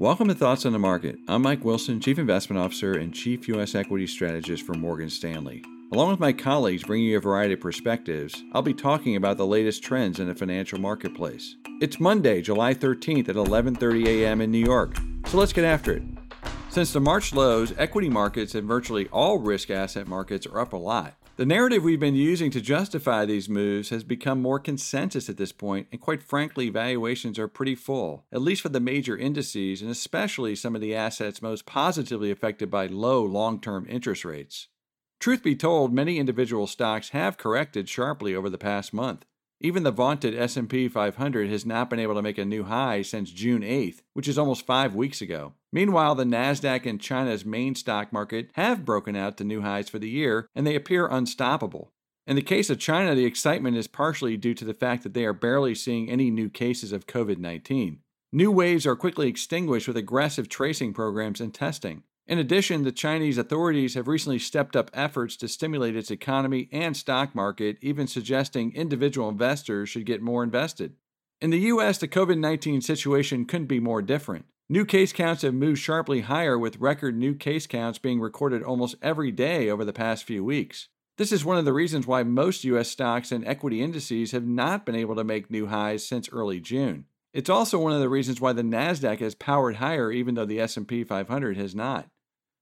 Welcome to Thoughts on the Market. I'm Mike Wilson, Chief Investment Officer and Chief U.S. Equity Strategist for Morgan Stanley. Along with my colleagues bringing you a variety of perspectives, I'll be talking about the latest trends in the financial marketplace. It's Monday, July 13th at 11:30 a.m. in New York. So let's get after it. Since the March lows, equity markets and virtually all risk asset markets are up a lot. The narrative we've been using to justify these moves has become more consensus at this point, and quite frankly, valuations are pretty full, at least for the major indices and especially some of the assets most positively affected by low long term interest rates. Truth be told, many individual stocks have corrected sharply over the past month. Even the vaunted S&P 500 has not been able to make a new high since June 8th, which is almost 5 weeks ago. Meanwhile, the Nasdaq and China's main stock market have broken out to new highs for the year, and they appear unstoppable. In the case of China, the excitement is partially due to the fact that they are barely seeing any new cases of COVID 19. New waves are quickly extinguished with aggressive tracing programs and testing. In addition, the Chinese authorities have recently stepped up efforts to stimulate its economy and stock market, even suggesting individual investors should get more invested. In the US, the COVID 19 situation couldn't be more different. New case counts have moved sharply higher, with record new case counts being recorded almost every day over the past few weeks. This is one of the reasons why most US stocks and equity indices have not been able to make new highs since early June. It's also one of the reasons why the Nasdaq has powered higher even though the S&P 500 has not.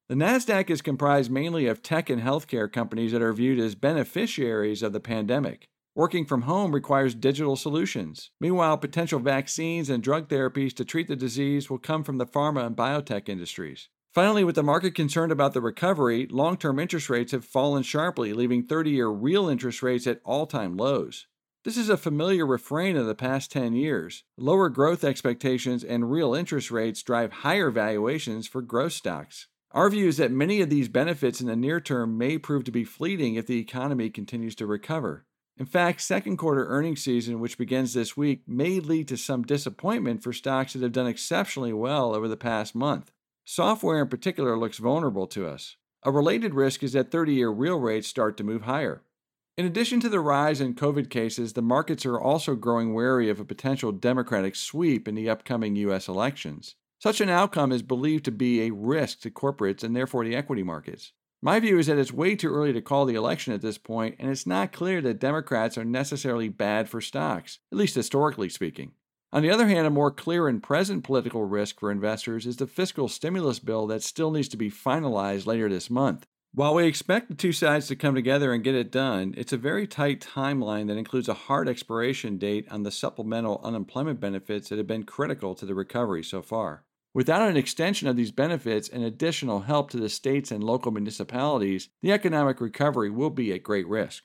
The Nasdaq is comprised mainly of tech and healthcare companies that are viewed as beneficiaries of the pandemic. Working from home requires digital solutions. Meanwhile, potential vaccines and drug therapies to treat the disease will come from the pharma and biotech industries. Finally, with the market concerned about the recovery, long term interest rates have fallen sharply, leaving 30 year real interest rates at all time lows. This is a familiar refrain of the past 10 years. Lower growth expectations and real interest rates drive higher valuations for growth stocks. Our view is that many of these benefits in the near term may prove to be fleeting if the economy continues to recover. In fact, second quarter earnings season, which begins this week, may lead to some disappointment for stocks that have done exceptionally well over the past month. Software in particular looks vulnerable to us. A related risk is that 30 year real rates start to move higher. In addition to the rise in COVID cases, the markets are also growing wary of a potential Democratic sweep in the upcoming U.S. elections. Such an outcome is believed to be a risk to corporates and therefore the equity markets. My view is that it's way too early to call the election at this point, and it's not clear that Democrats are necessarily bad for stocks, at least historically speaking. On the other hand, a more clear and present political risk for investors is the fiscal stimulus bill that still needs to be finalized later this month. While we expect the two sides to come together and get it done, it's a very tight timeline that includes a hard expiration date on the supplemental unemployment benefits that have been critical to the recovery so far. Without an extension of these benefits and additional help to the states and local municipalities, the economic recovery will be at great risk.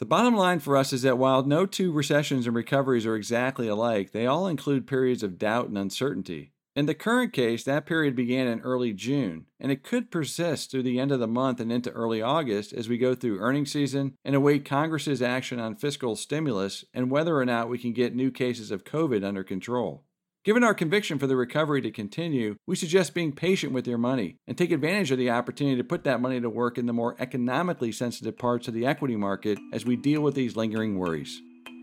The bottom line for us is that while no two recessions and recoveries are exactly alike, they all include periods of doubt and uncertainty. In the current case, that period began in early June, and it could persist through the end of the month and into early August as we go through earnings season and await Congress's action on fiscal stimulus and whether or not we can get new cases of COVID under control. Given our conviction for the recovery to continue, we suggest being patient with your money and take advantage of the opportunity to put that money to work in the more economically sensitive parts of the equity market as we deal with these lingering worries.